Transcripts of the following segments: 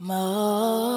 Mo.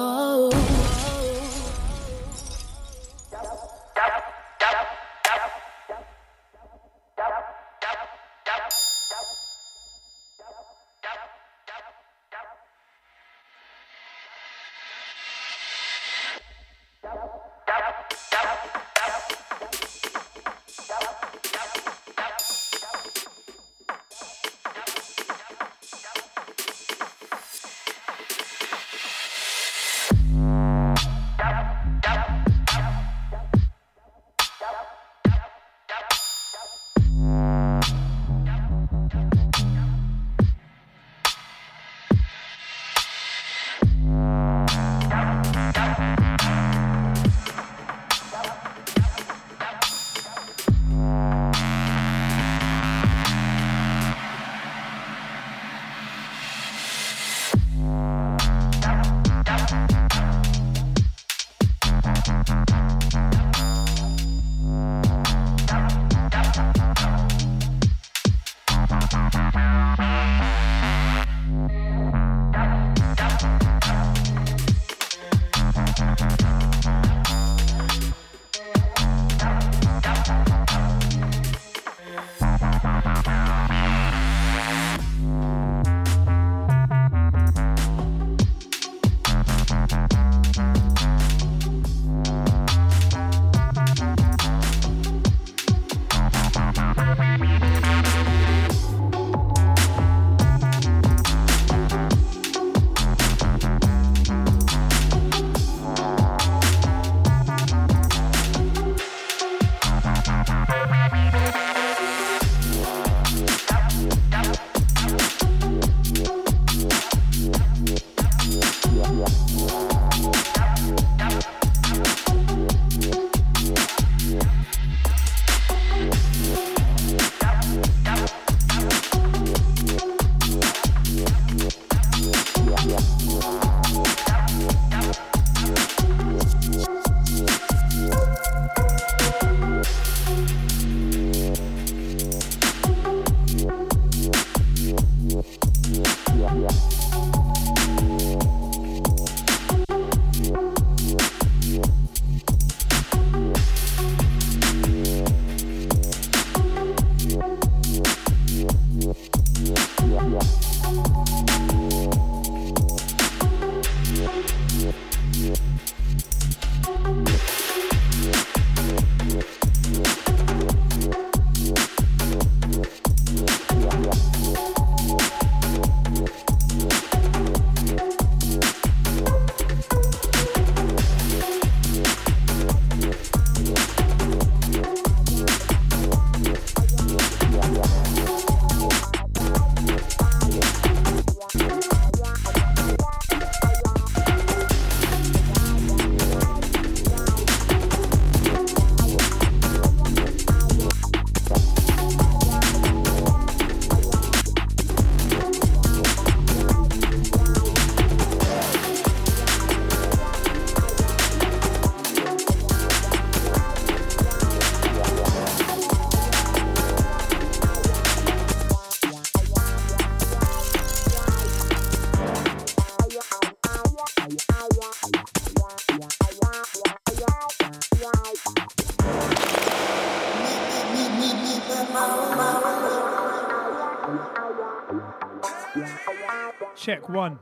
Check one.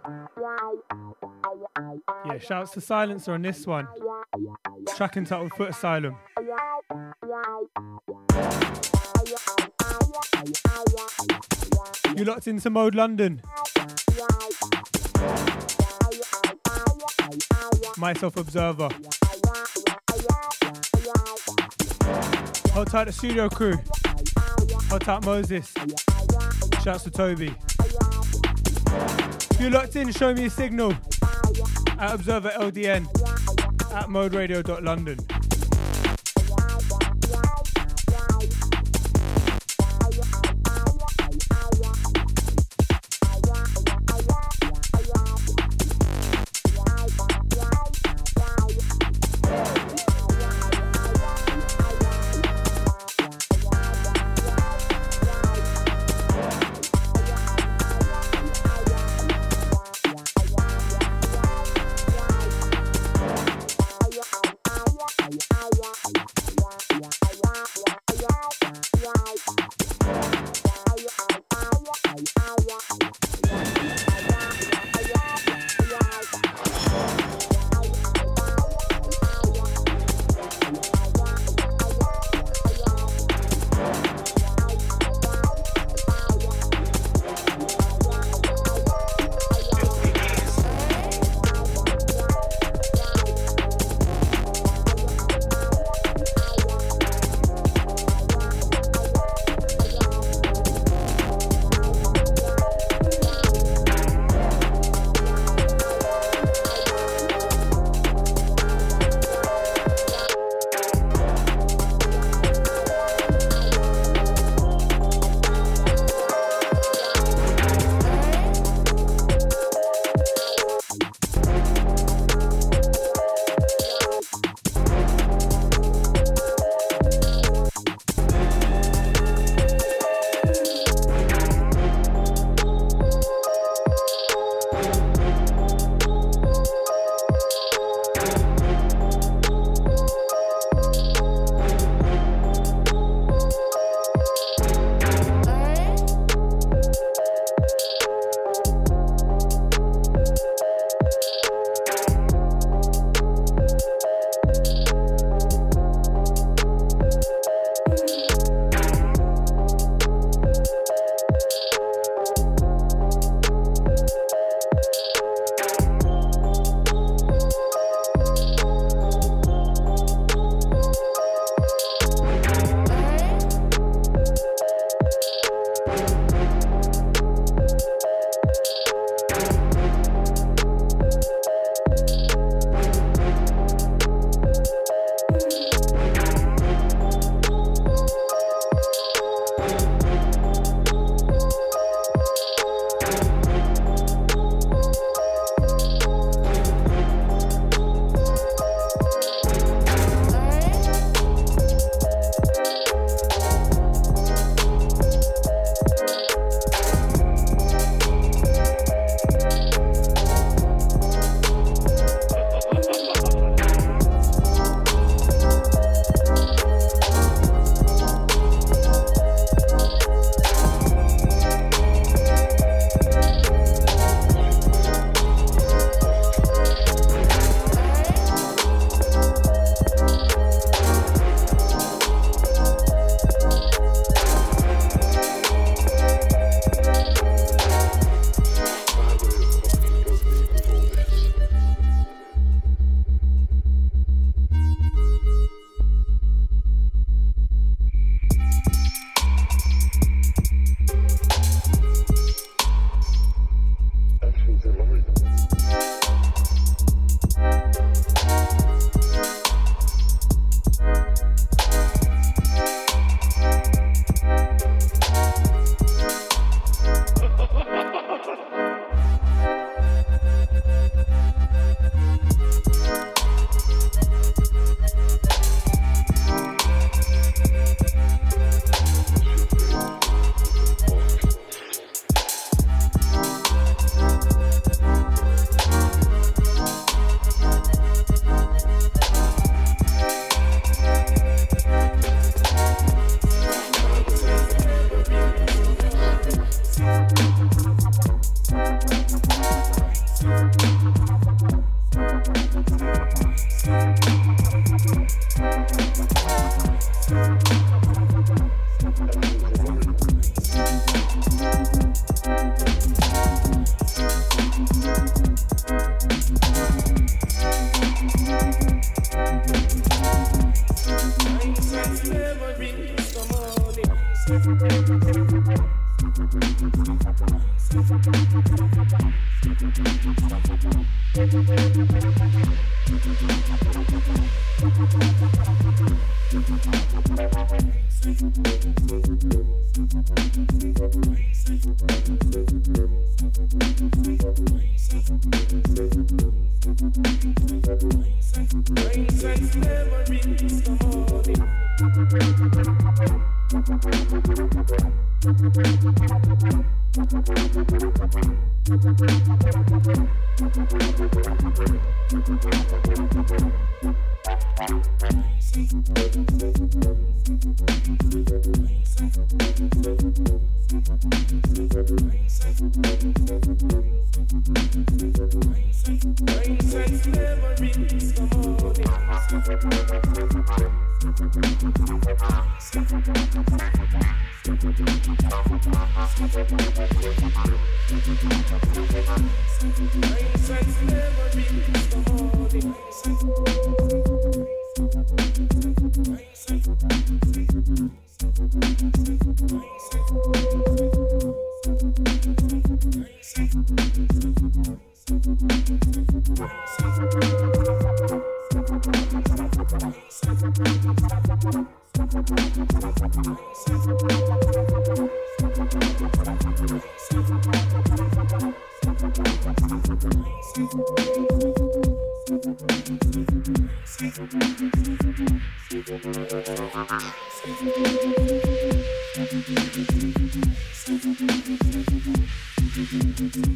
Yeah, shouts to Silencer on this one. Track entitled Foot Asylum. You locked into Mode London. Myself Observer. Hold tight the studio crew. Hold tight Moses. Shouts to Toby. If you're locked in, show me a signal at Observer LDN at moderadio.london.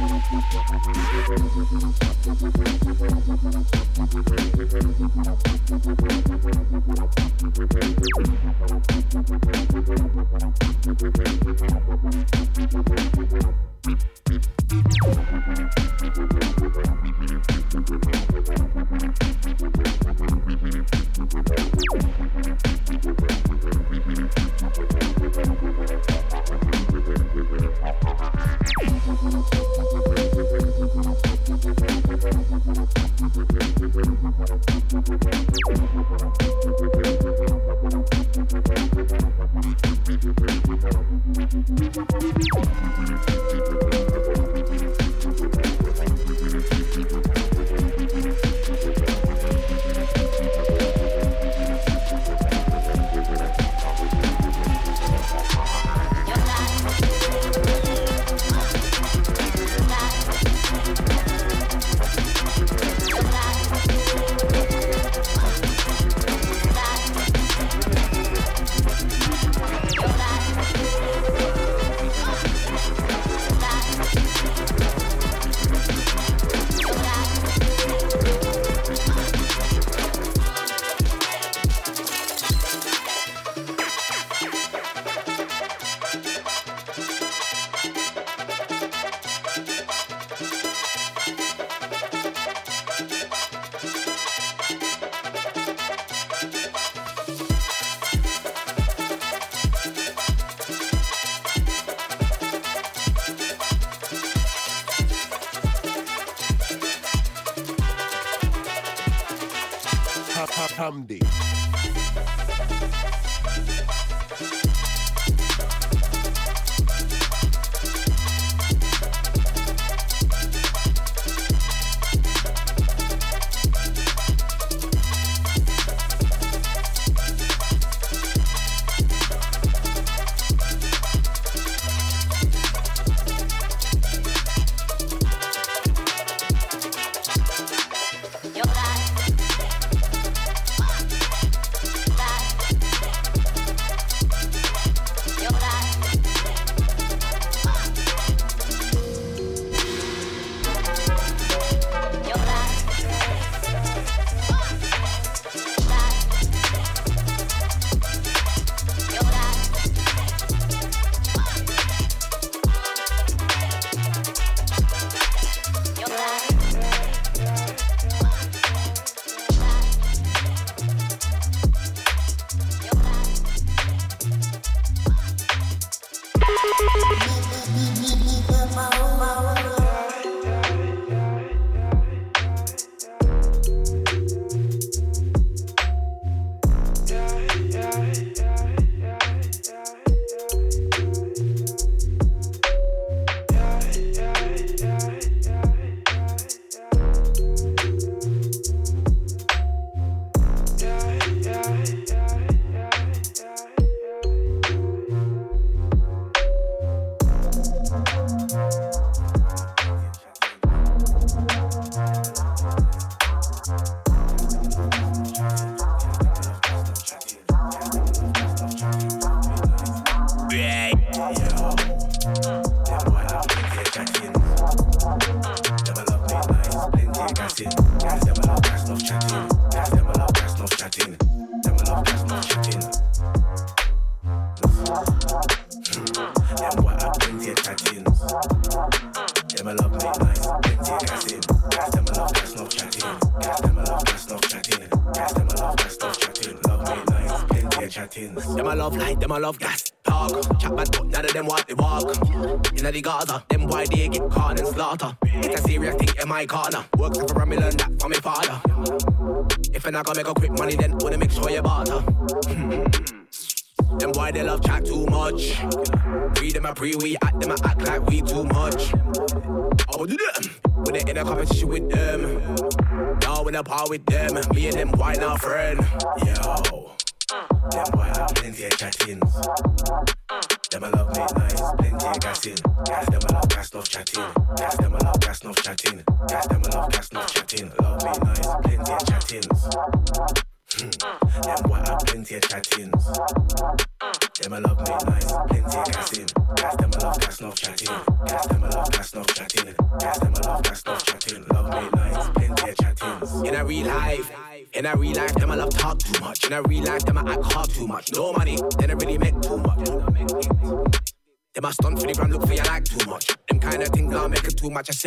You're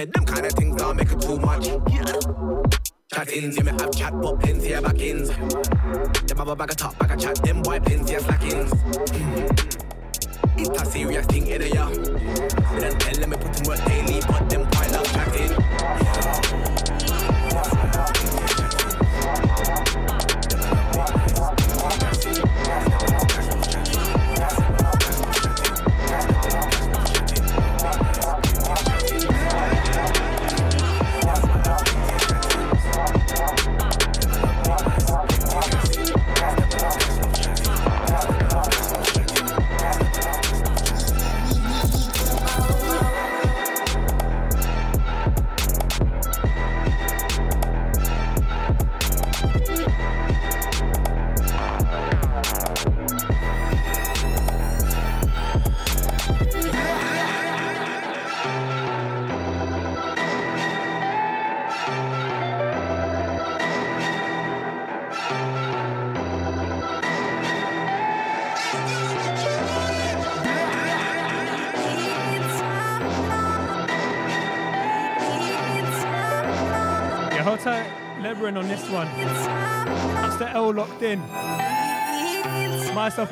said them kind of things don't make it too much. Yeah. Chat ins, you may have chat pop ins, here back ins. Them have a bag of top.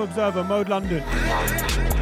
Observer, Mode London.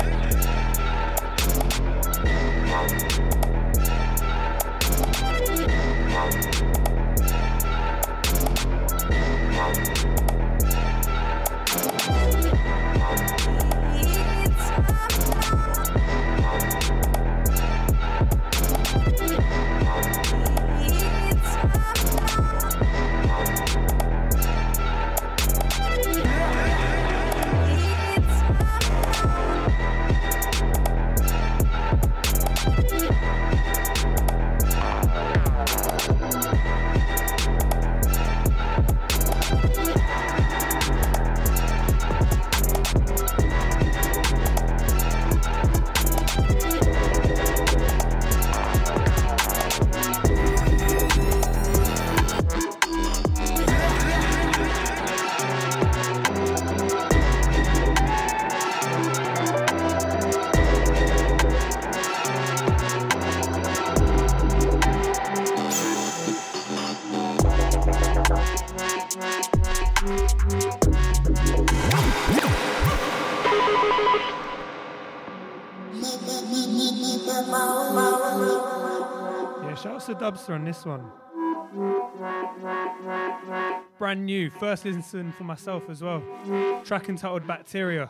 on this one. Brand new, first listen for myself as well. Track entitled Bacteria.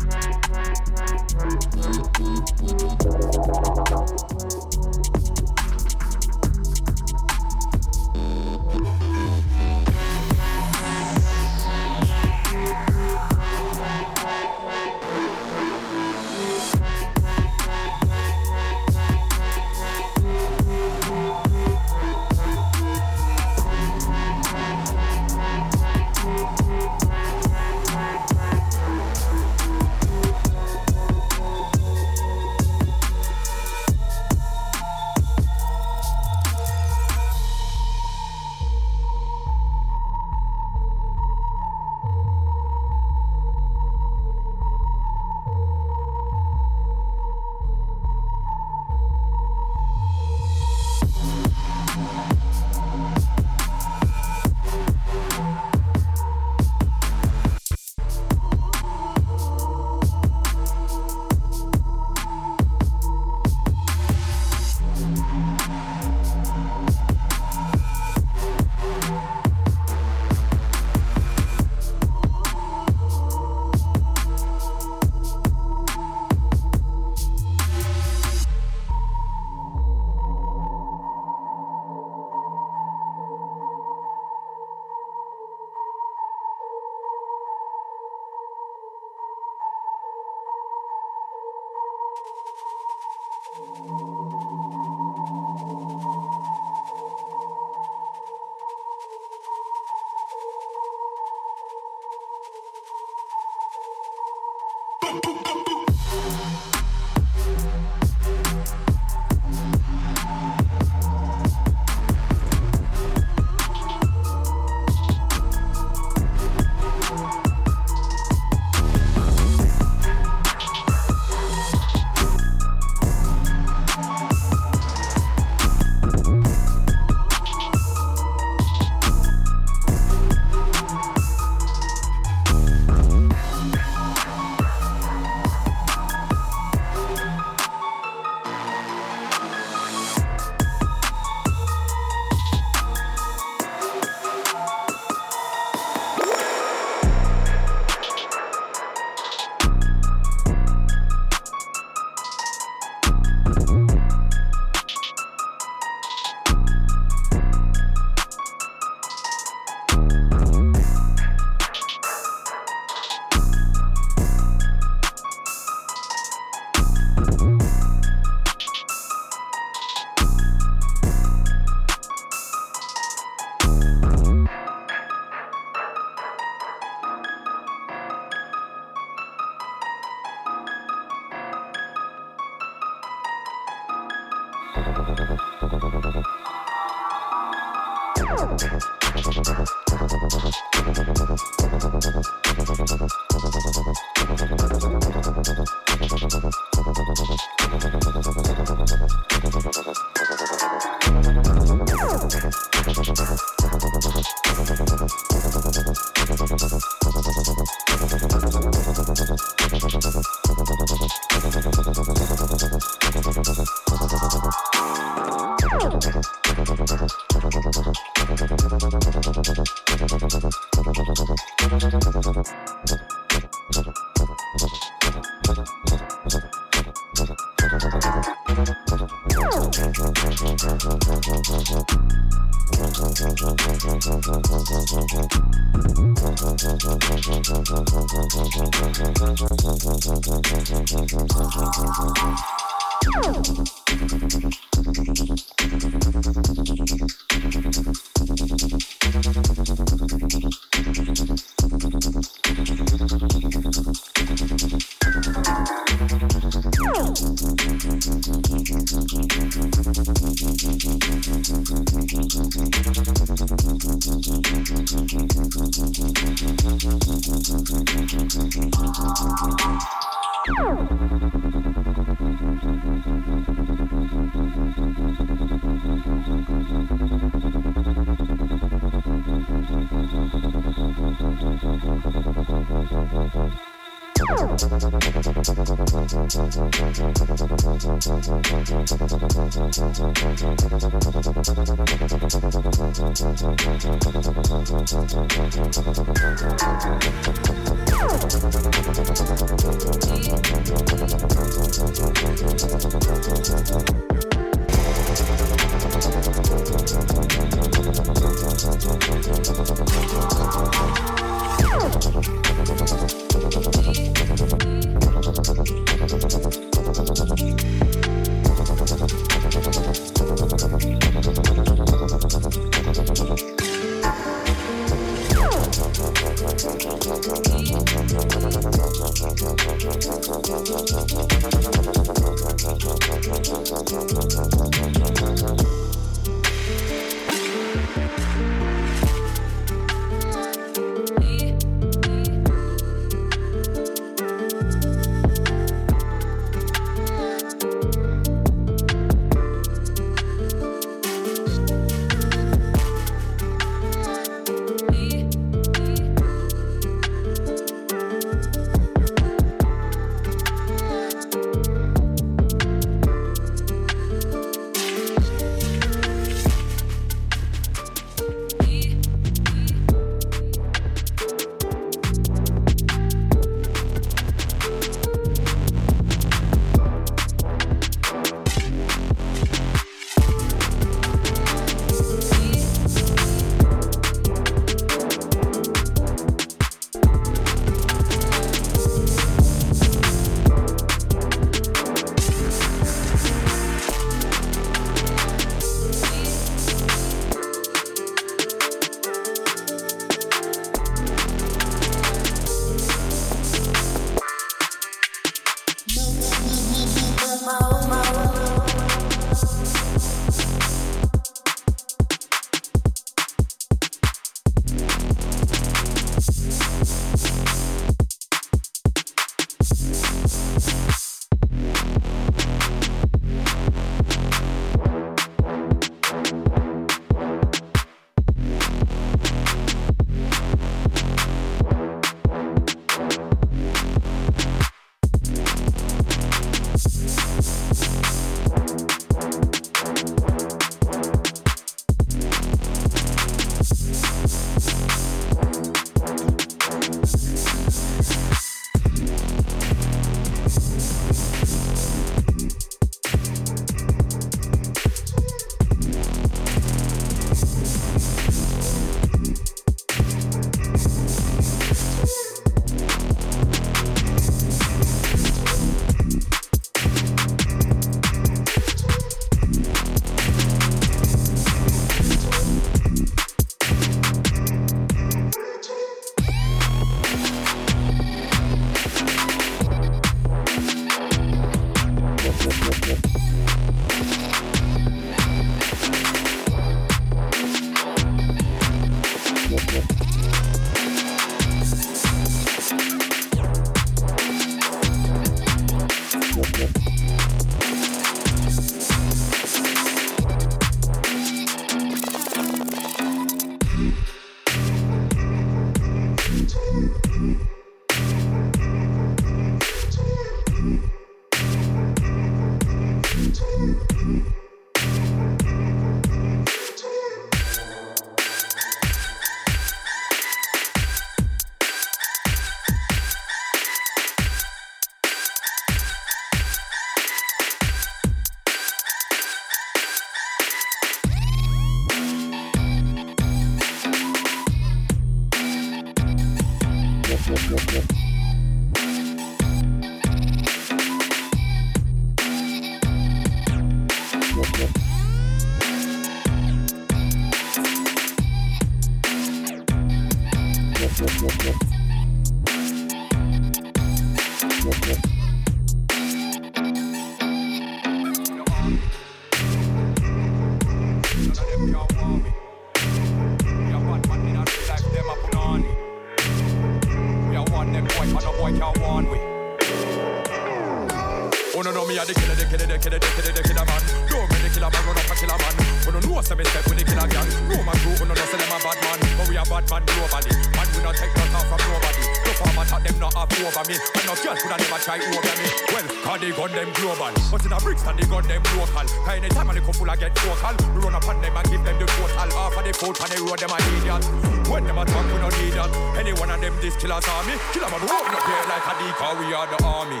try over me. Well, cause they gun them global. But in a Brixton, they gun them local. Cause anytime when the couple I get vocal, we run up on them and give them the total. Half of the coat on the road, them a idiot. When them attack, we no need that. Any one of them, this killer's army. Kill them and open up here like a decoy. We are the army.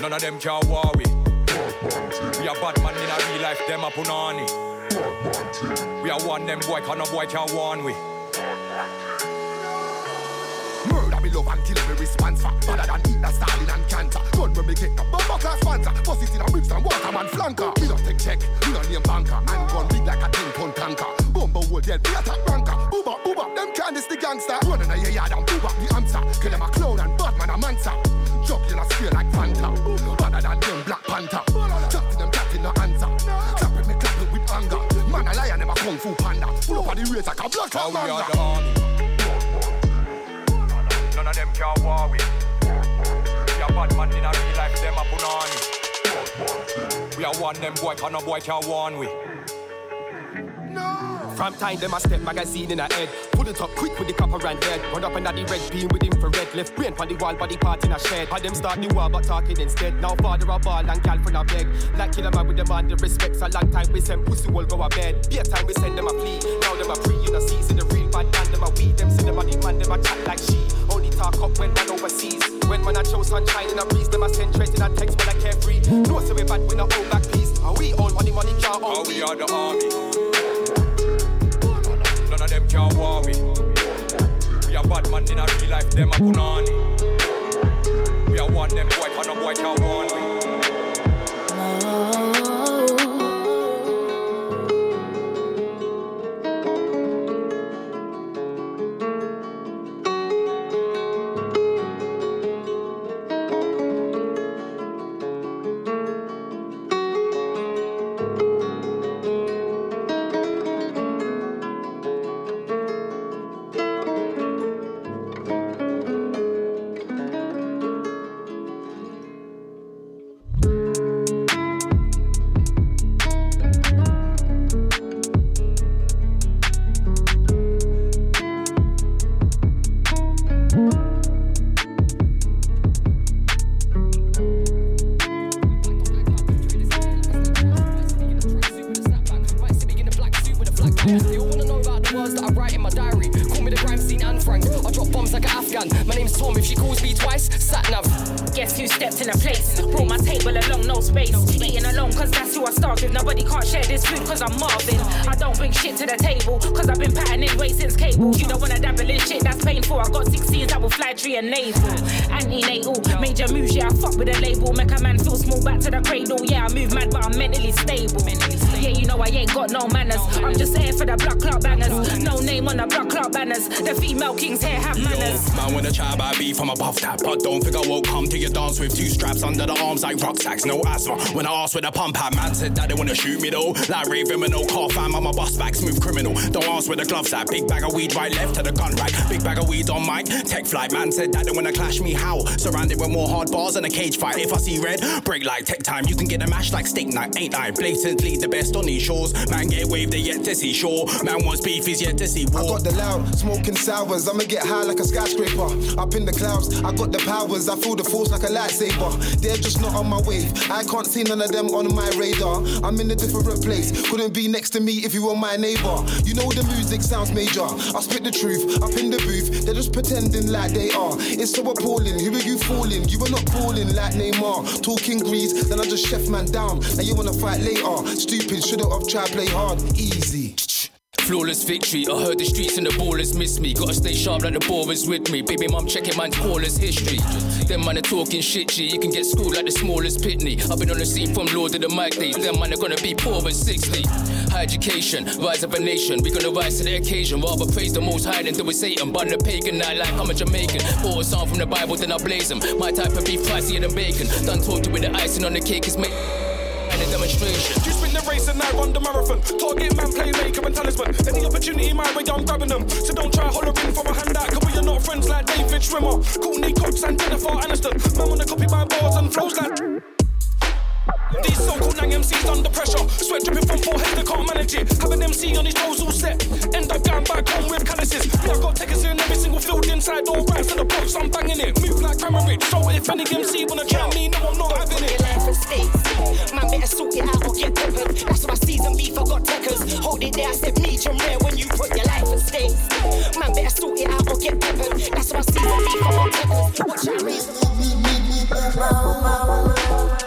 None of them can war we. We are bad man in a real life, them a punani. We are one them boy, can no boy can warn we. Me love and kill me response for Better than Hitler, Stalin and cancer Gun when me get a bomber class sponsor. Bust it in a bricks and waterman flanker. Me don't take check, me don't name banker. And gun big like a 10 ton tanker. Bumbo will dead, be attack ranker. Booba, booba, them can this the gangster. Running a yard and booba the answer Kill them a clown and Batman a mansa a spear like Fanta. Better than them Black Panther. Chatting them, chatting no answer. Clapping me, clapping with anger. Man a lion, them a kung fu panda. Pull up on the race like a we are manga the of them can war we. We are bad man in a real life, them a punani. We are one them boy, can no boy can warn we. No. From time them a step magazine in a head. Pull it up quick with the copper and dead. Run up under the red beam with infrared. Left brain on the wall, body part in a shed. Had them start the war but talking instead. Now father a ball and gal for a beg. Like kill a man with them on the respects. A long time we send pussy will go a bed. Be a time we send them a plea. Now them a free. You know see the real bad man them a weed. Them see them a the man them a chat like she. Only talk up when man overseas. When man a show sunshine in a breeze. Them a send straight in a text when I carefree. No say we bad we no hold back peace. Are we all money money can't own we are the army. None of them can war we. We are bad man in a real life, them a punani. We are one them boy, can no boy can't warn we. When I asked where the pump at, man said that they wanna shoot me though. Like Raven with no car fam, I'm a bust back, smooth criminal. Don't ask where the gloves at. Big bag of weed right left to the gun rack. Big bag of weed on mic. Tech flight, man said that they wanna clash me. How? Surrounded with more hard bars and a cage fight. If I see red, break like tech time. You can get a mash like steak night, ain't I? Blatantly the best on these shores. Man get waved, they yet to see shore. Man wants beef, he's yet to see war. I got the loud, smoking sours. I'ma get high like a skyscraper. Up in the clouds, I got the powers. I feel the force like a lightsaber. They're just not on my wave. I can't see none of them on my radar. I'm in a different place. Couldn't be next to me if you were my neighbor. You know the music sounds major. I spit the truth up in the booth. They're just pretending like they are. It's so appalling. Who are you fooling? You were not balling like Neymar. Talking grease, then I just chef man down. Now you wanna fight later. Stupid, should've have tried play hard. Easy. Flawless victory. I heard the streets and the ballers miss me. Gotta stay sharp like the ball is with me. Baby mum checking man's callers history. Them man are talking shit, G. You can get schooled like the smallest pitney. I've been on the scene from Lord of the Mic days. Them man are gonna be poor than 60. High education, rise of a nation. We gonna rise to the occasion. Rather praise the most high than do with Satan. Bun the pagan night like I'm a Jamaican. Bought a song from the Bible, then I blaze them. My type of beef pricier than bacon. Done you with the icing on the cake is made. Demonstration. You spin the race and I run the marathon. Target man, playmaker and talisman. Any opportunity my way, I'm grabbing them. So don't try hollering for a handout, cause we are not friends like David Schwimmer. Courteney Cox and Jennifer Aniston. Man wanna copy my bars and flows like. These so-called nang MCs under pressure. Sweat dripping from forehead, they can't manage it. Have an MC on his toes all set. End up going back home with calluses. Single field inside. All rats in the box, I'm banging it. Move like Crammerich. So if any MC wanna try me, no, I'm not having it. Life at stakes. Man, better sort it out or get peppered. That's why I season beef, I got techers. Hold it there, I said medium rare when you put your life at stakes. Man, better sort it out or get peppered. That's why I season beef, I got techers. Watch out,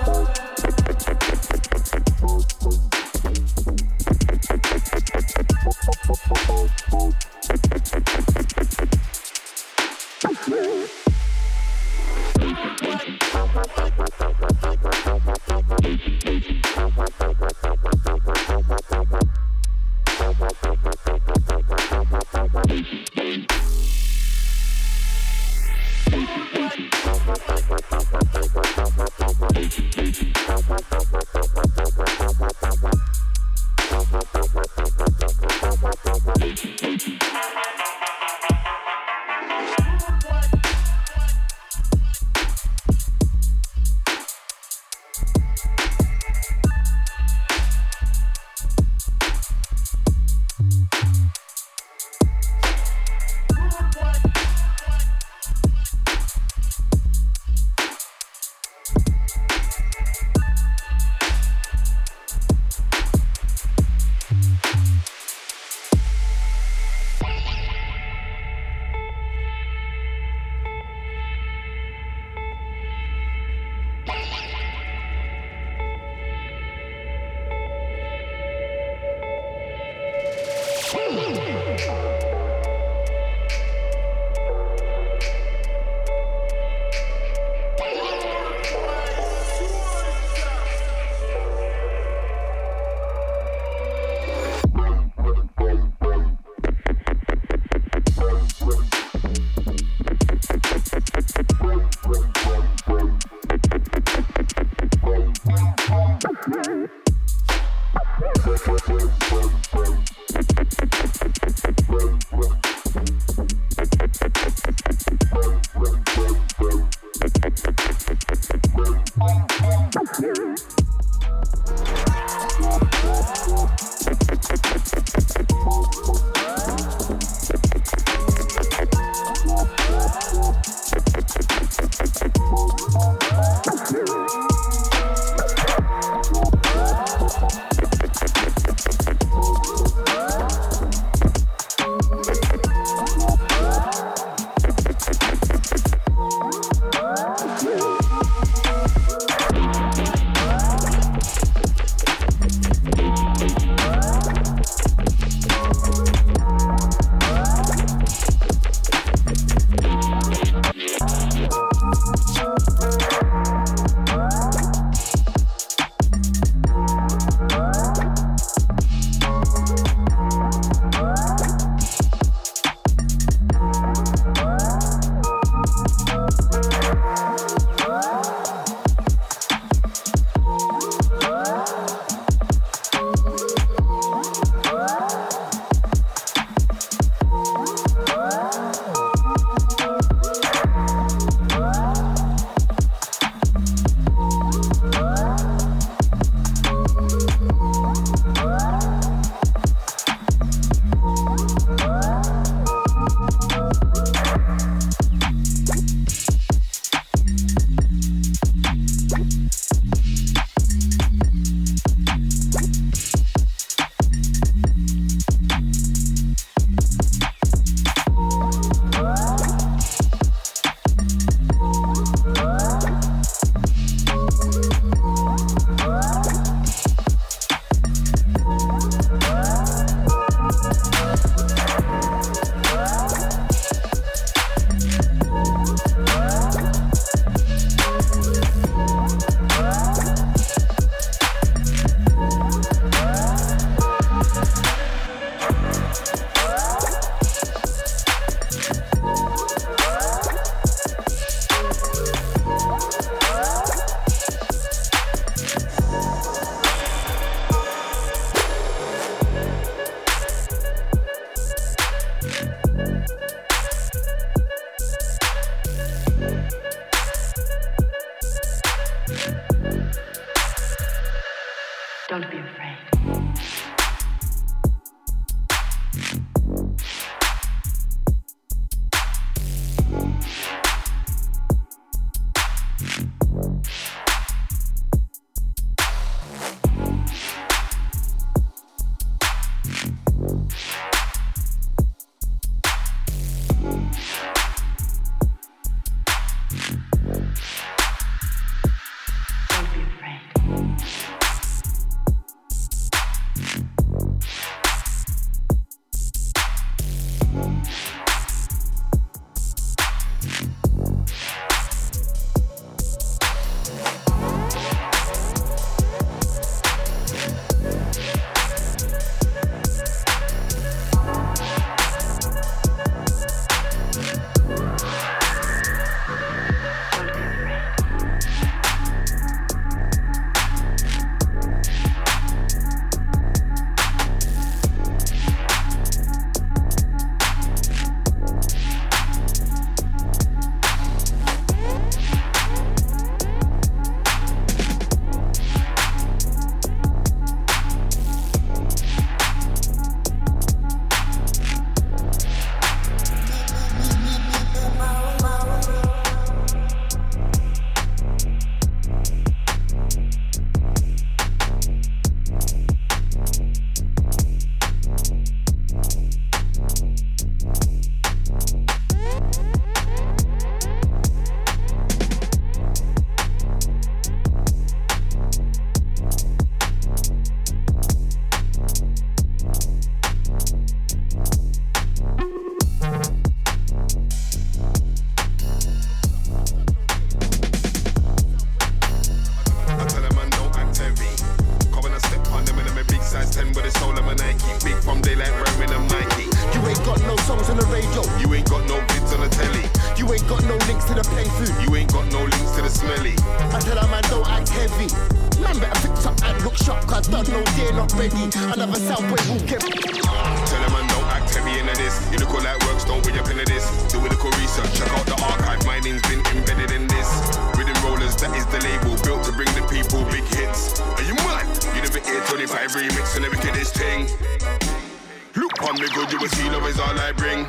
family good, you will see love is all I bring.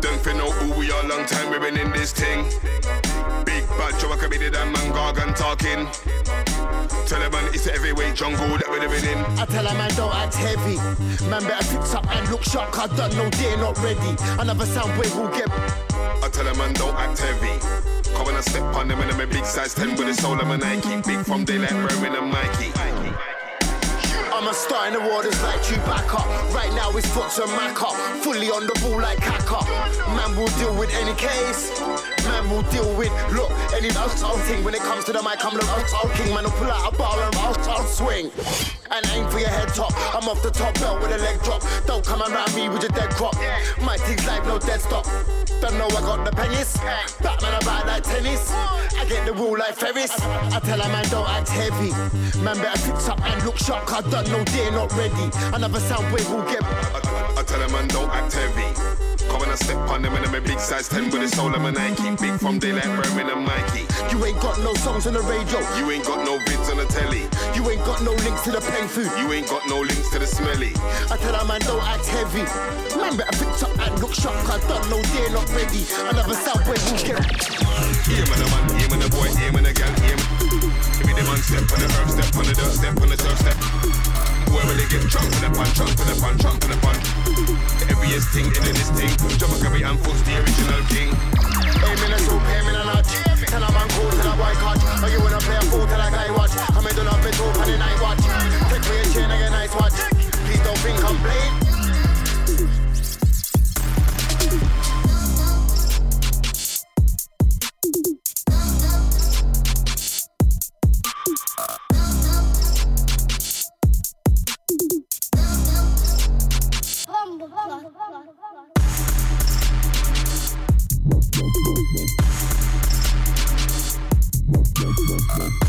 Don't fin know who we are, long time we've been in this thing. Big bad Joe, I committed and man gargan talking. Tell a man it's a heavyweight jungle that we're living in. I tell a man don't act heavy. Man better fix up and look sharp, cause I don't know they not ready. Another sound wave will get. I tell a man don't act heavy. Cause when I step on them and I'm a big size 10 with a soul, I'm a Nike. Big from daylight, wearing a Mikey. Mikey. I'ma start in the waters like Chewbacca. Right now it's Fox and Maca, fully on the ball like Kaka. Man will deal with any case man will deal with. Look, any bounce ting when it comes to the mic, I'm the bounce king. Man will pull out a bar and bounce swing. And aim for your head top. I'm off the top belt with a leg drop. Don't come around me with your dead crop. My thing's like no dead stop. Don't know I got the penis. Batman about like tennis. I get the rule like Ferris. I, tell a man don't act heavy. Man better fix up and look sharp. Cause I done no dear not ready. Another sound wave will get. I, I, I tell a man don't act heavy. Come on, I step on them and I'm a big size 10 with a soul I'm a Nike. Big from daylight, Roman and Mikey. You ain't got no songs on the radio. You ain't got no vids on the telly. You ain't got no links to the pen food. You ain't got no links to the smelly. I tell that man, don't act heavy. Man better picked up and look sharp, I don't know they're not ready. Another Southwest will get. Yeah, man, a man, yeah, man, a boy, yeah, man, a gal, yeah. Give me the man, step on the herb, step on the dirt, step on the turf, step boy when they get drunk to the punch, drunk to the punch, drunk to the punch. The heaviest thing in this thing. Jump a cabby and foots the original king. Aim in I soup, aim in I not. Tell a man cool, tell a boy catch. Are you wanna play a fool, tell a guy I'm in the not be too, and then I watch. Bye.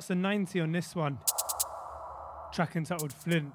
Shouts to 90 on this one. Track entitled Flint.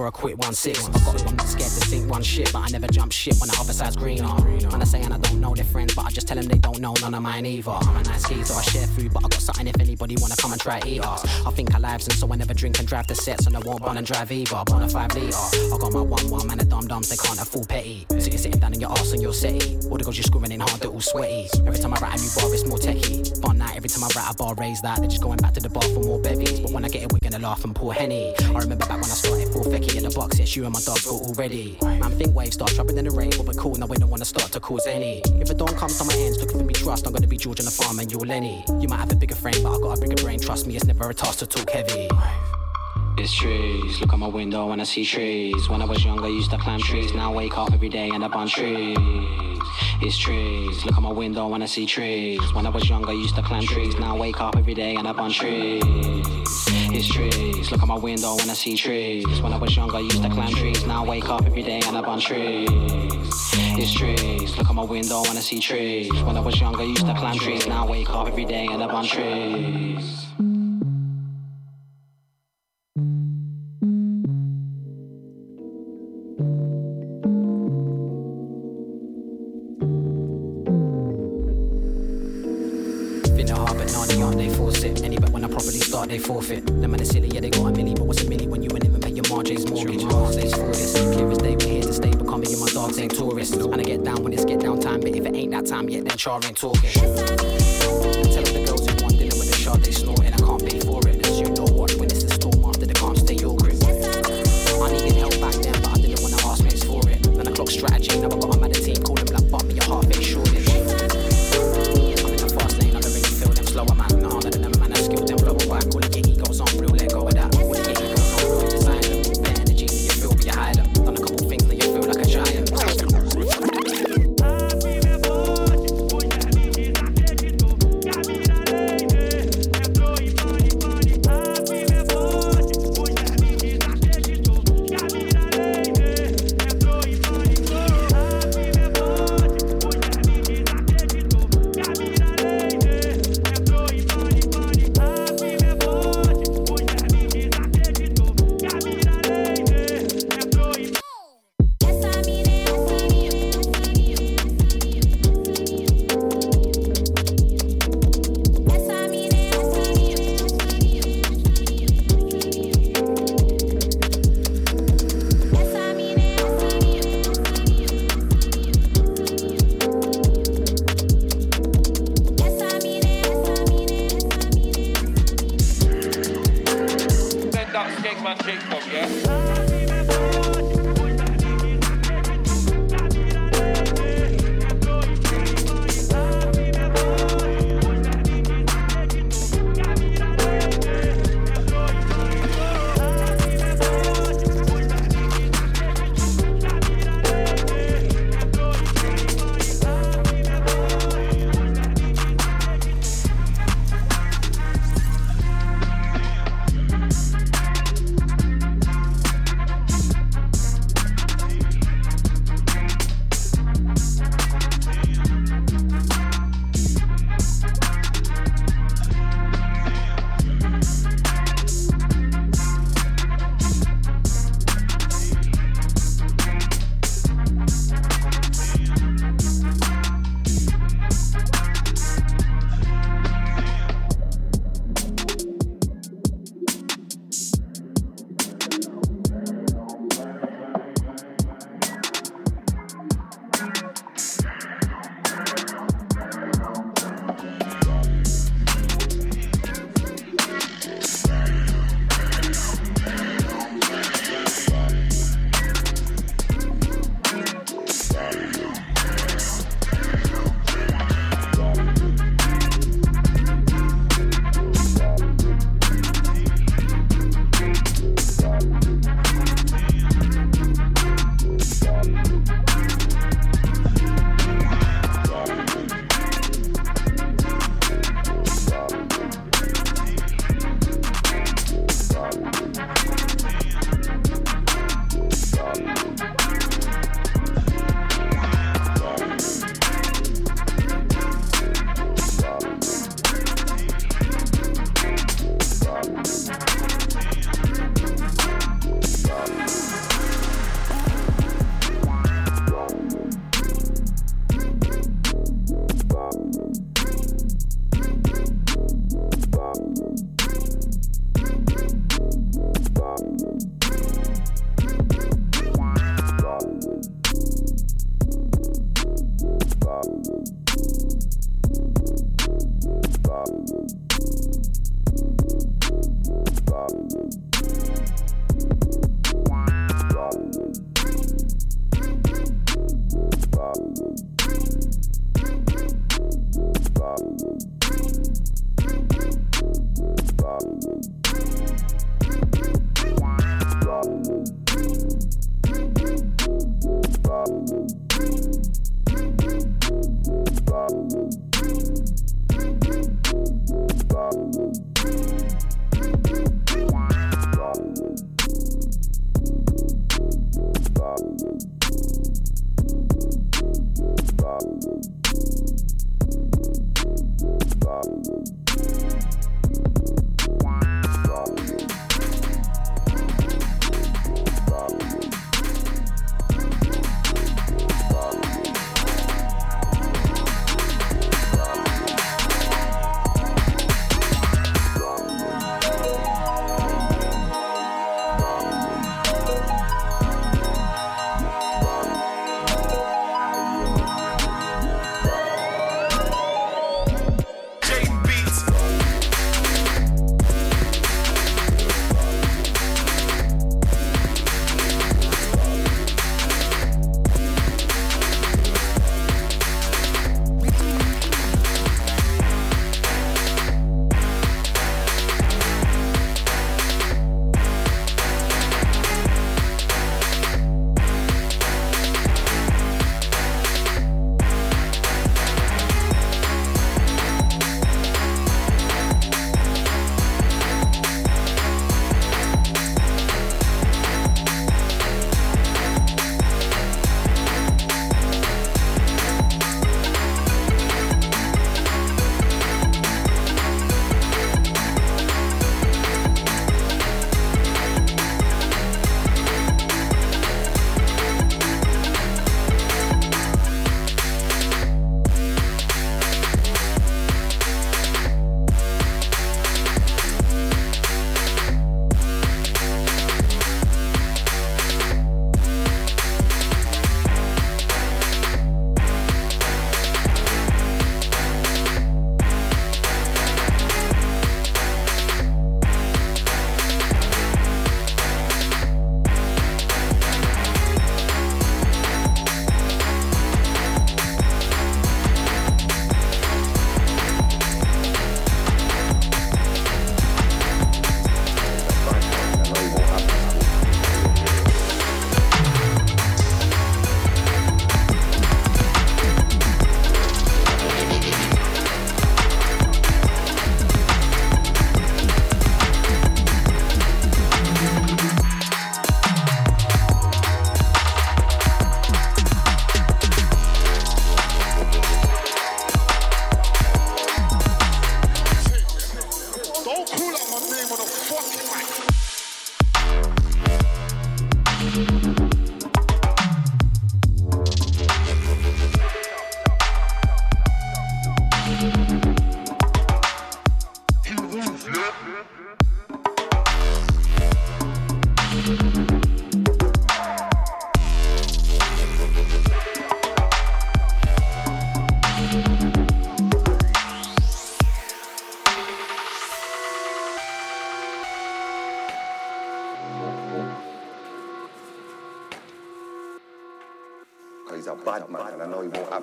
For a quick one six. I got I'm not scared to sink one shit, but I never jump ship when the other side's greener. Man, I say and I don't know their friends, but I just tell them they don't know none of mine either. I'm a nice geezer, I share food, but I got something if anybody wanna come and try eat us. I think I lives, and so I never drink and drive the sets, and I won't run and drive either. I'm a five litre. I got my one one man, the dumb dumbs, they can't afford petty. So you're sitting down in your ass and your settee. All the girls you're screwing in hard, they're all sweaty. Every time I write a new bar, it's more techie. Write a bar, raise that. They're just going back to the bar for more bevies. But when I get it, we're gonna laugh and pour henny. I remember back when I started full fecky in the box, yes, you and my dogs got already. Man, think waves start trapping in the rain, but we're cool, now we don't wanna start to cause any. If a dawn comes to my ends looking for me trust, I'm gonna be George on the farm and you're Lennie. You might have a bigger frame, but I got a bigger brain, trust me, it's never a task to talk heavy. It's trees, look out my window and I see trees. When I was younger, I used to climb trees. Now I wake up every day and I'm on trees. It's trees, look out my window when I see trees. When I was younger, I used to climb trees. Now I wake up every day and I on trees. It's trees, look out my window when I see trees. When I was younger, I used to climb trees. Now I wake up every day and I on trees. It's trees, look out my window and I see trees. When I was younger, I used to climb trees. Now I wake up every day and I on trees.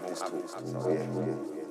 And I know he won't this talk. So yeah, yeah.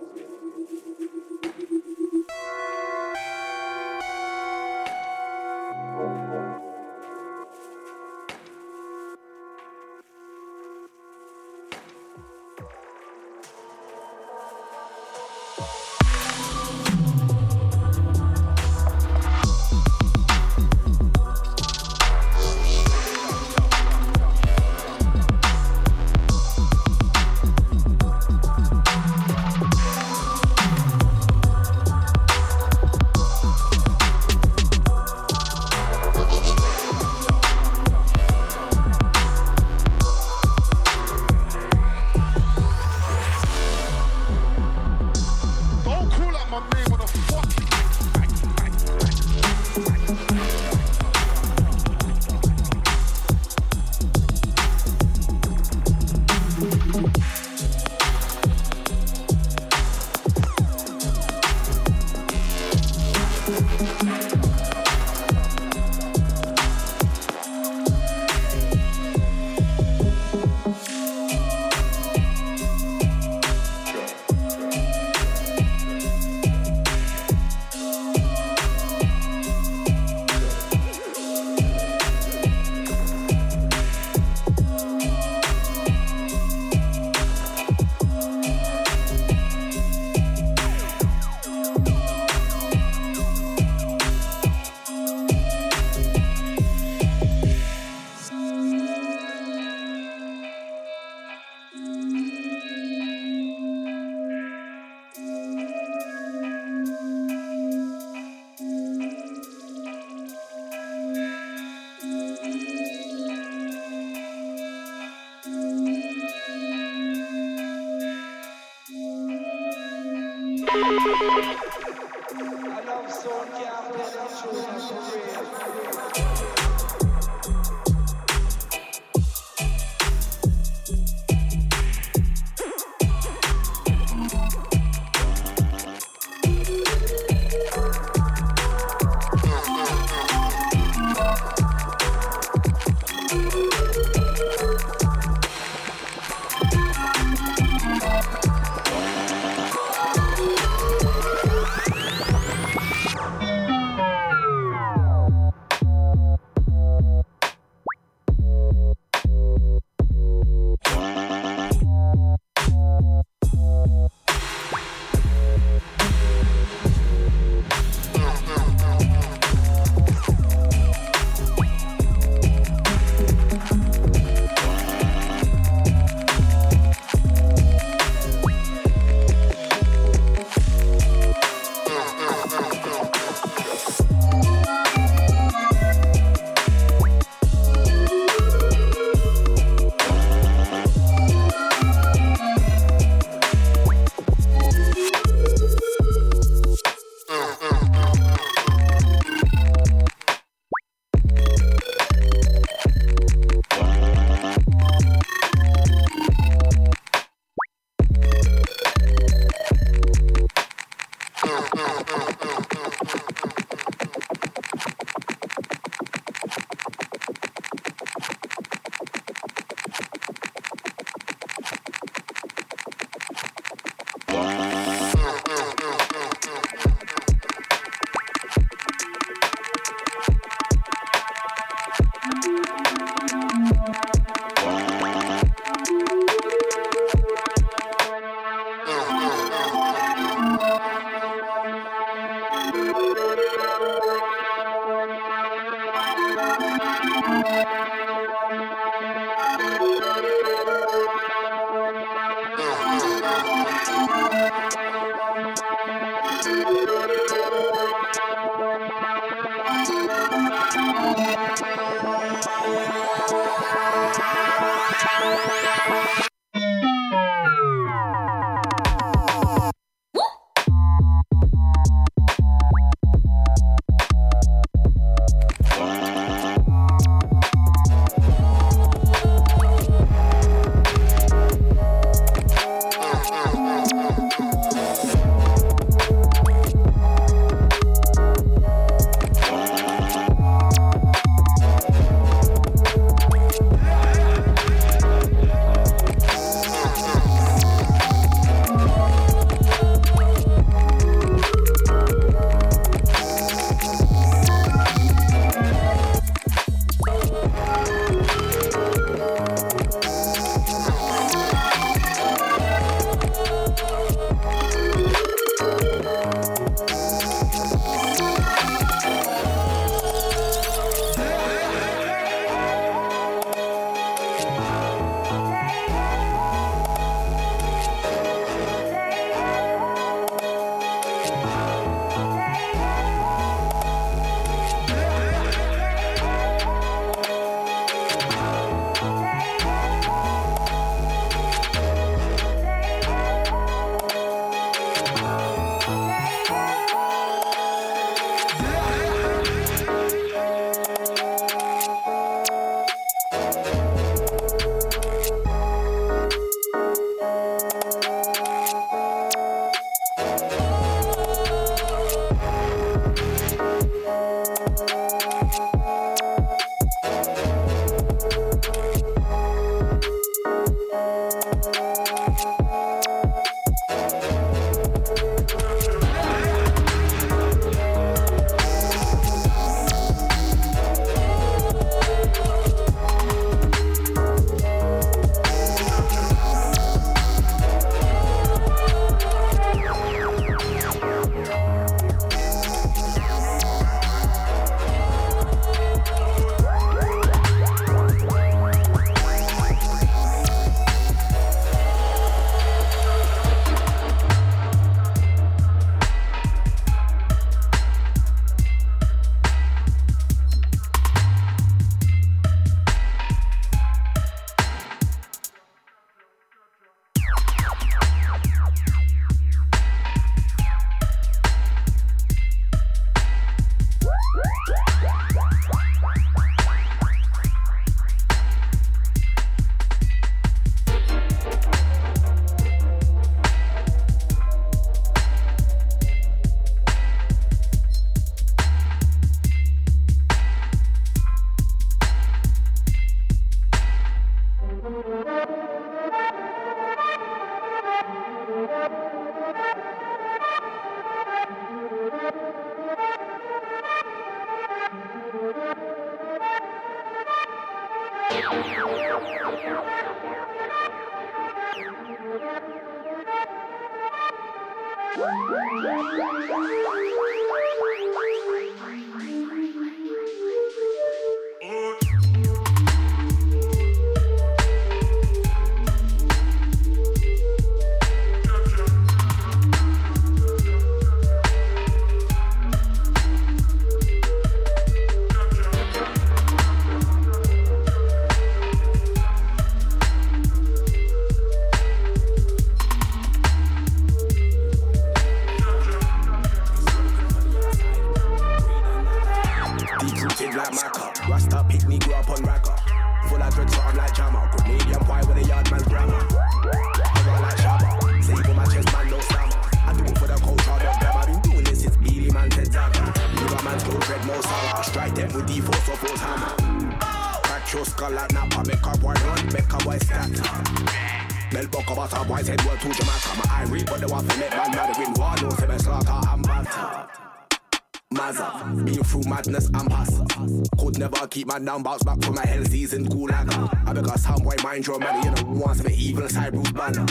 My down, bounce back from my hell season gulag. I because some boy mind your money, you know, wants the evil side root banner.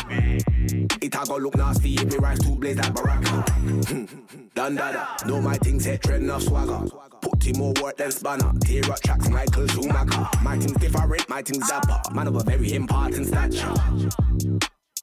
It a go look nasty if we rise to blaze like Baraka. Done dada, know my things hit trend of swagger. Put in more work than spanner. Tear up tracks, Michael Schumacher. My things different, my things dapper. Man of a very important stature.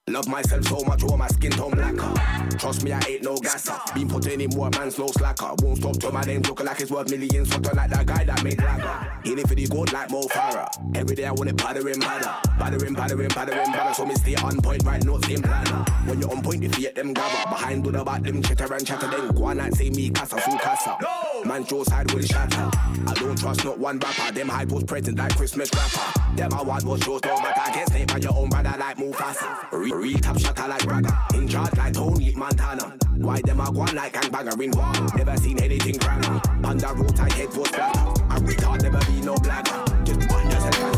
Love myself so much, all my skin tone blacker. Trust me, I ain't no gasser. Been putting in more, man's no slacker. Won't stop till my name looking like it's worth millions. Something like that guy that made lagger. In it for the gold like Mo Farah. Every day I want it battering badder. Battering, battering, battering, badder. So me stay on point, right? No same planner. When you're on point, you fear them gather. Behind with about them chitter and chatter. Then go on and say me casa, full casa. Man, Joe side with will shatter. I don't trust not one rapper. Them hype was present like Christmas rapper. Them I want was shows, don't matter. I get snake by your own brother like Mufasa. Real top shatter like Braga. In charge like Tony Montana. Why them a go like gangbanger in war? Never seen anything grammar. On the road, I head was flatter. I retard never be no blagger. Just burn yourself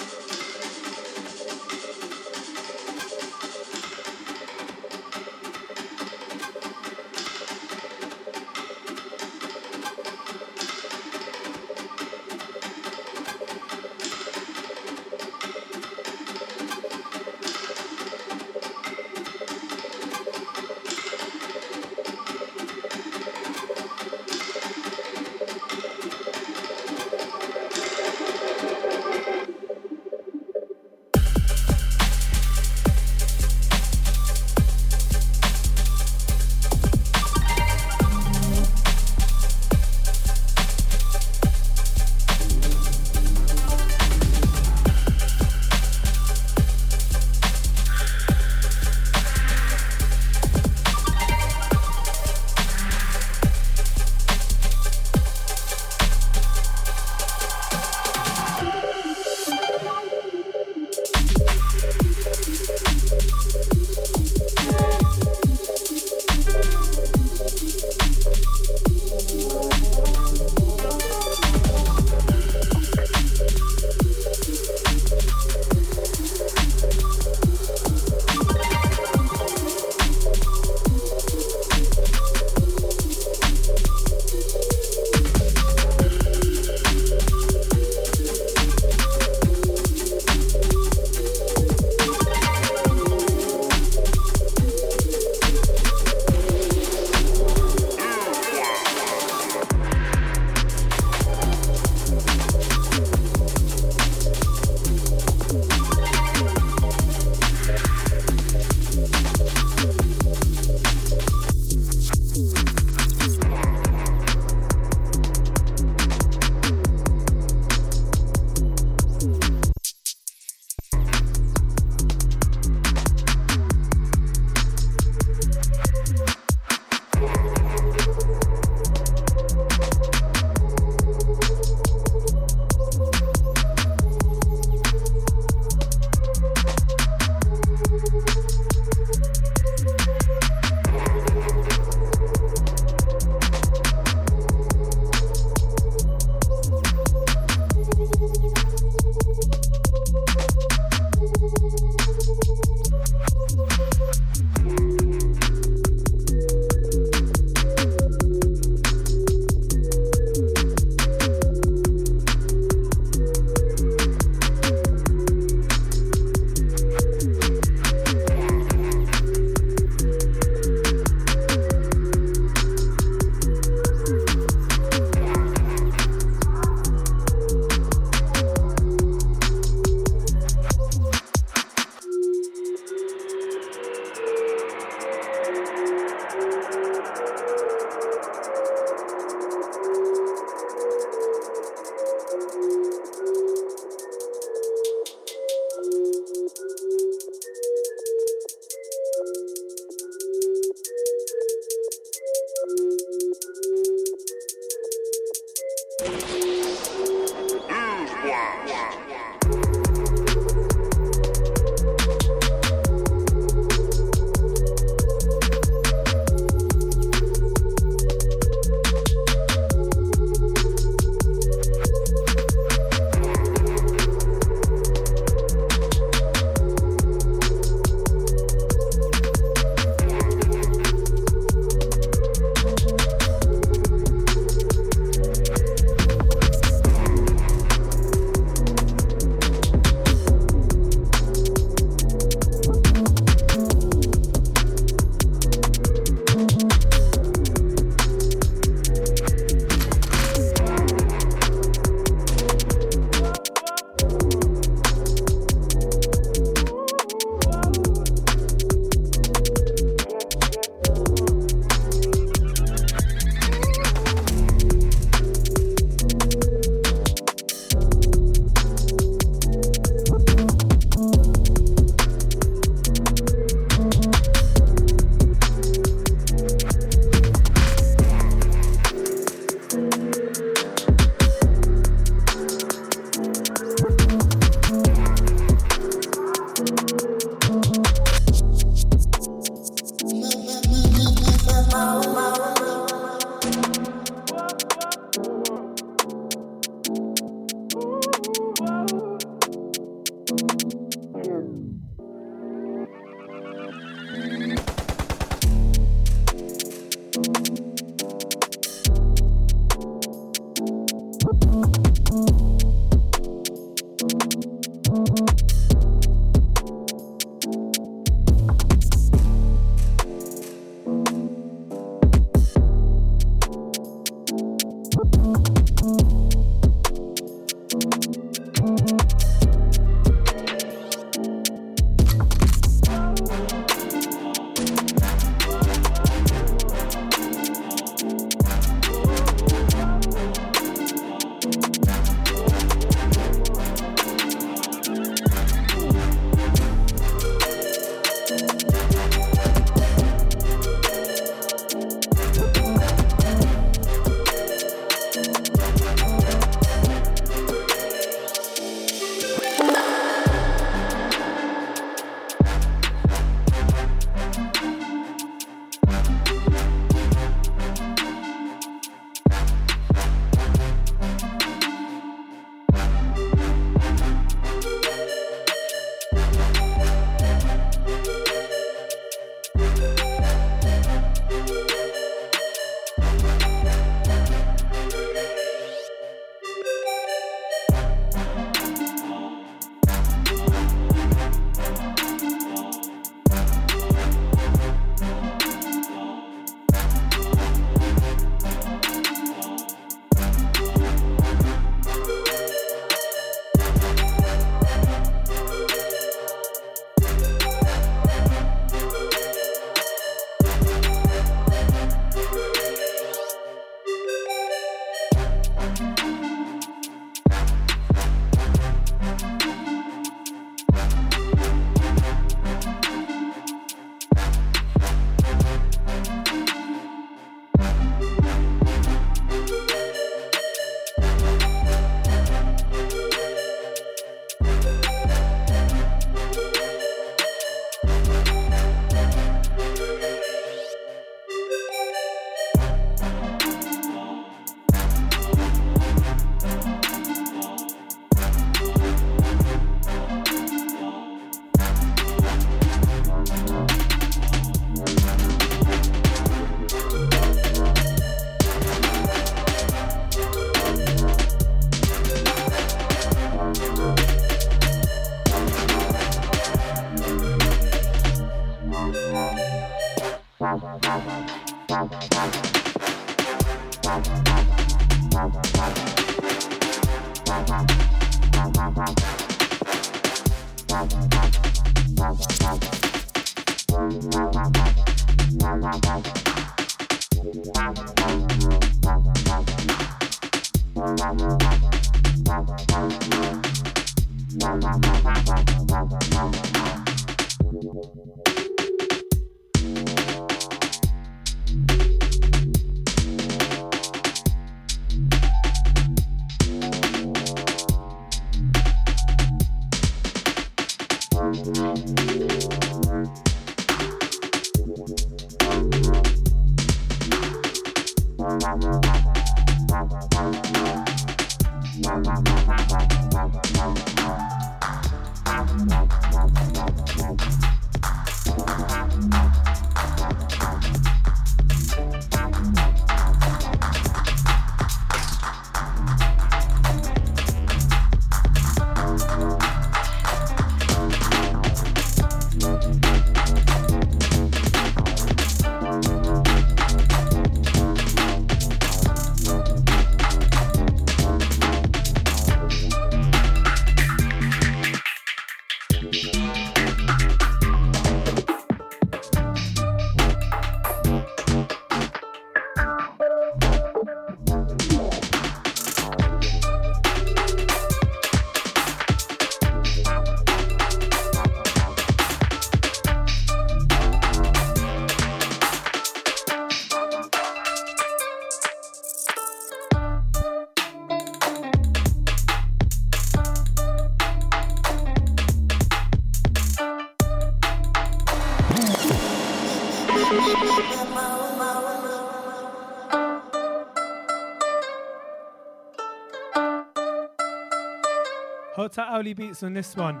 Out to Owly Beats on this one.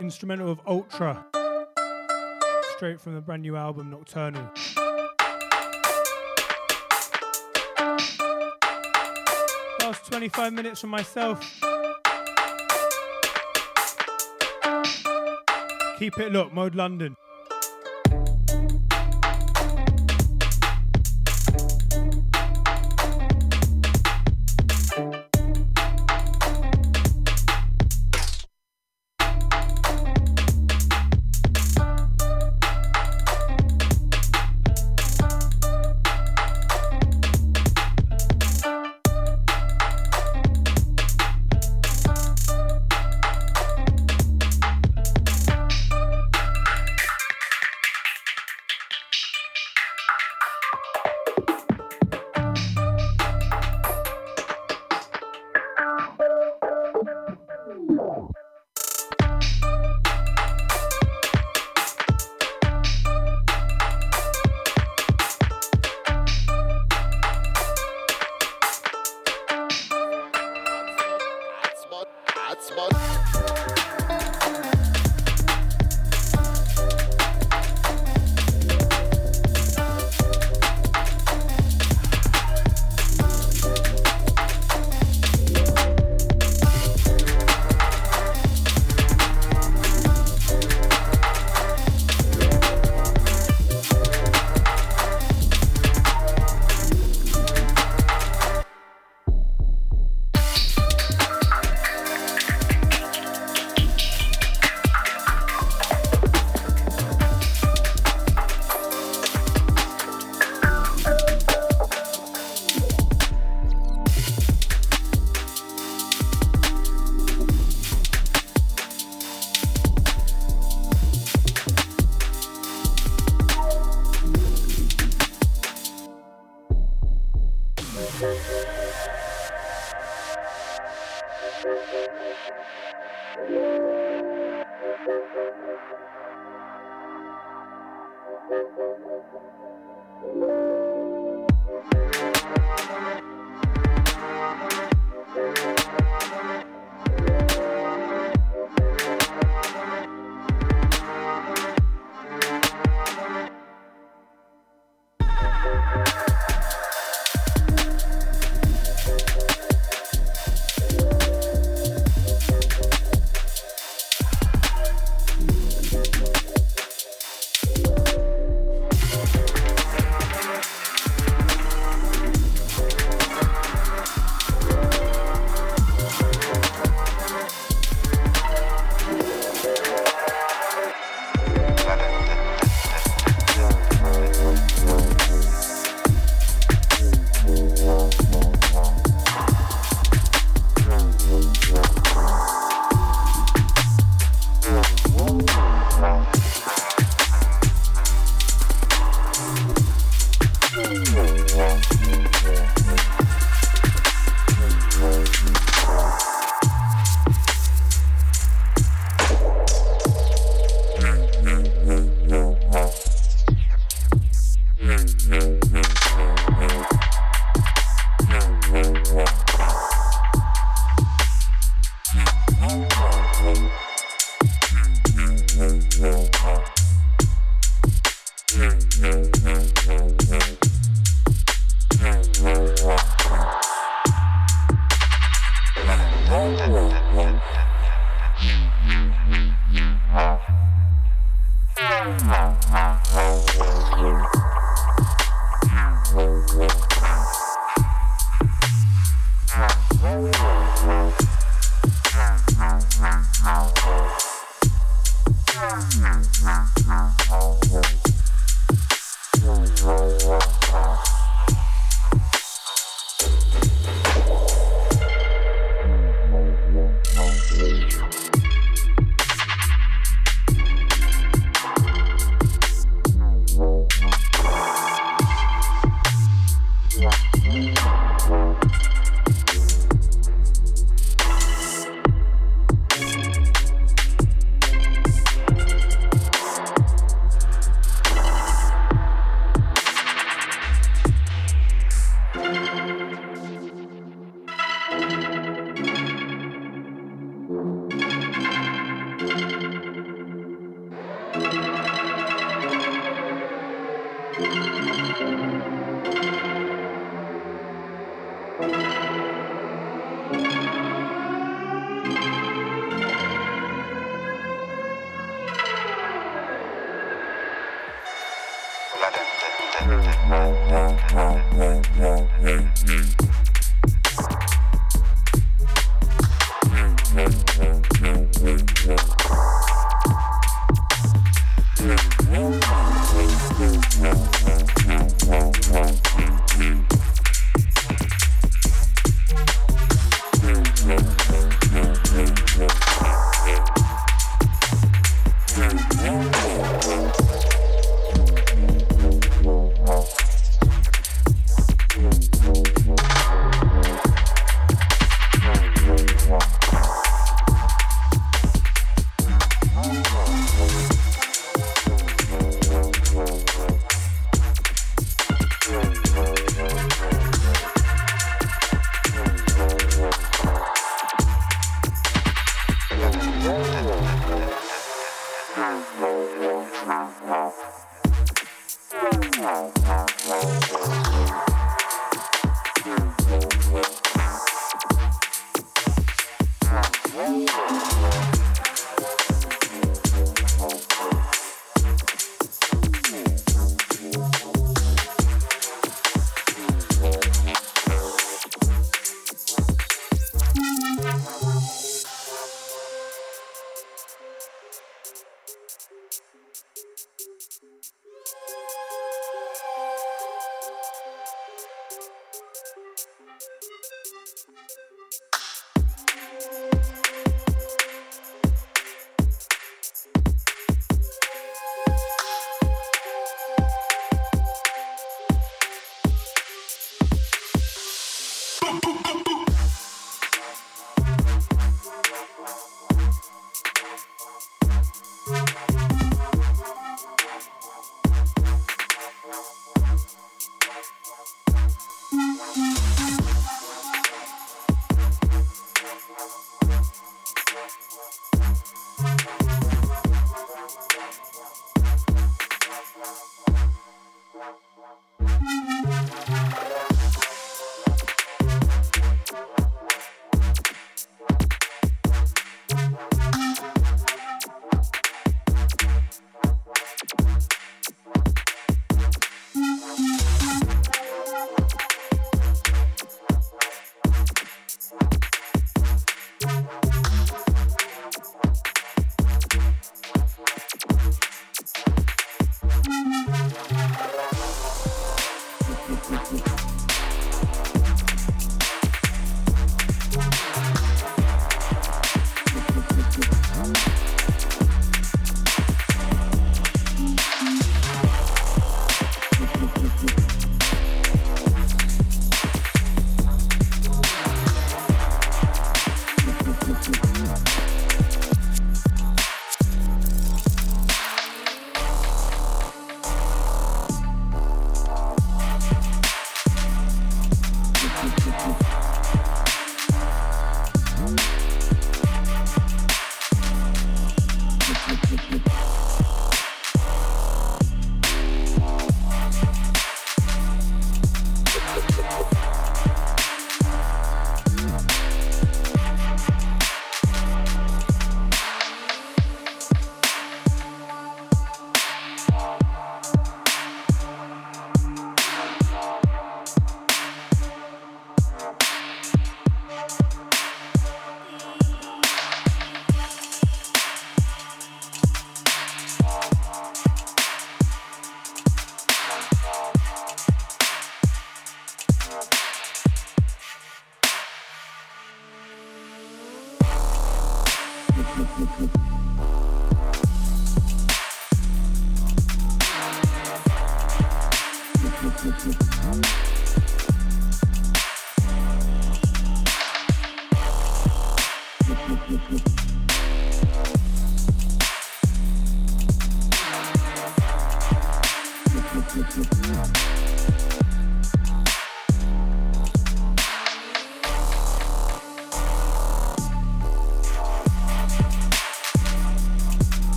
Instrumental of Ultra. Straight from the brand new album Nocturnal. Last 25 minutes from myself. Keep it look, Mode London.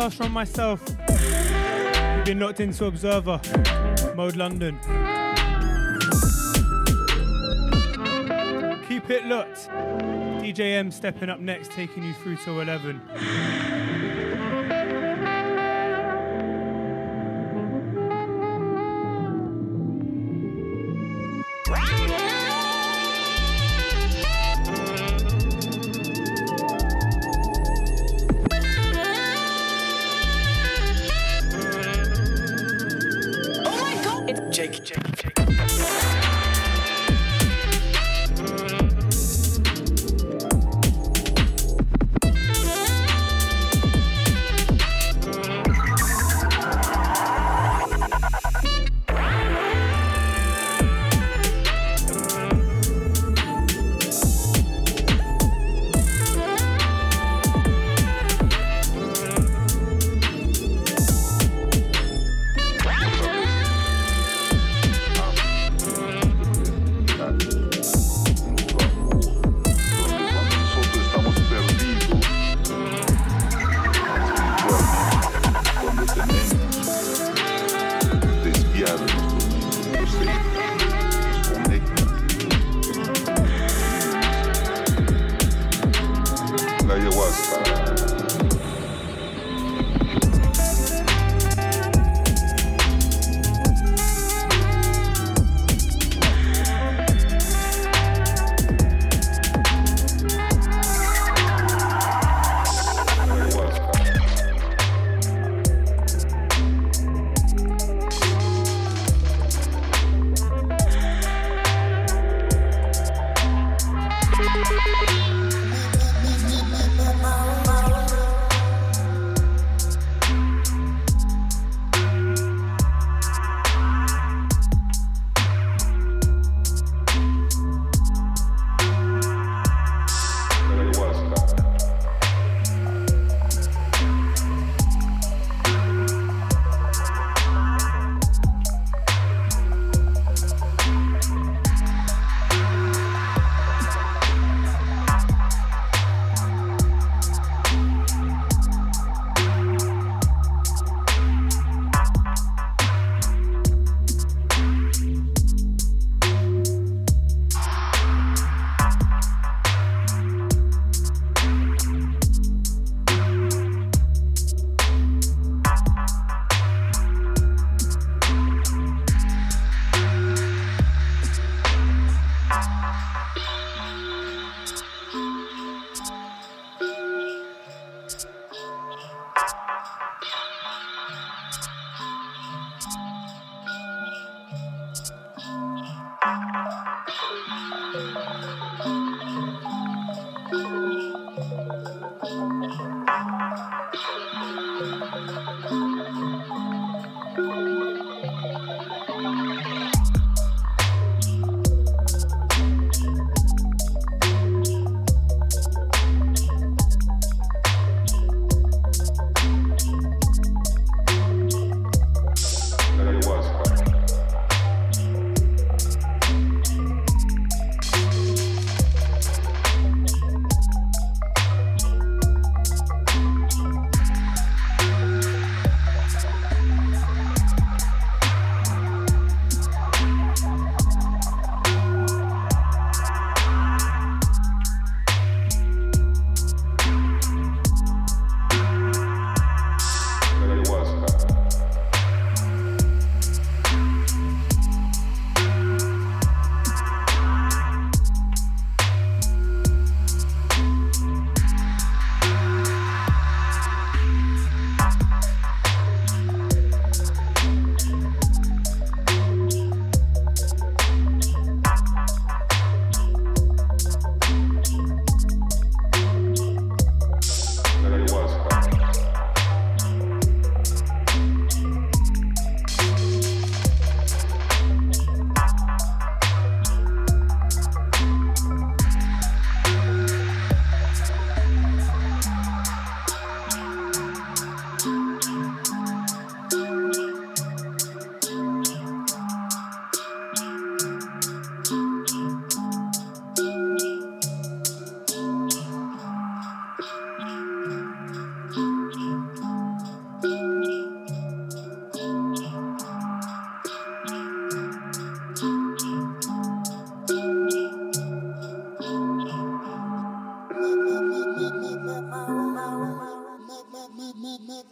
Last from myself. You've been locked into Observer, Mode London. Keep it locked. DJ M stepping up next, taking you through to 11.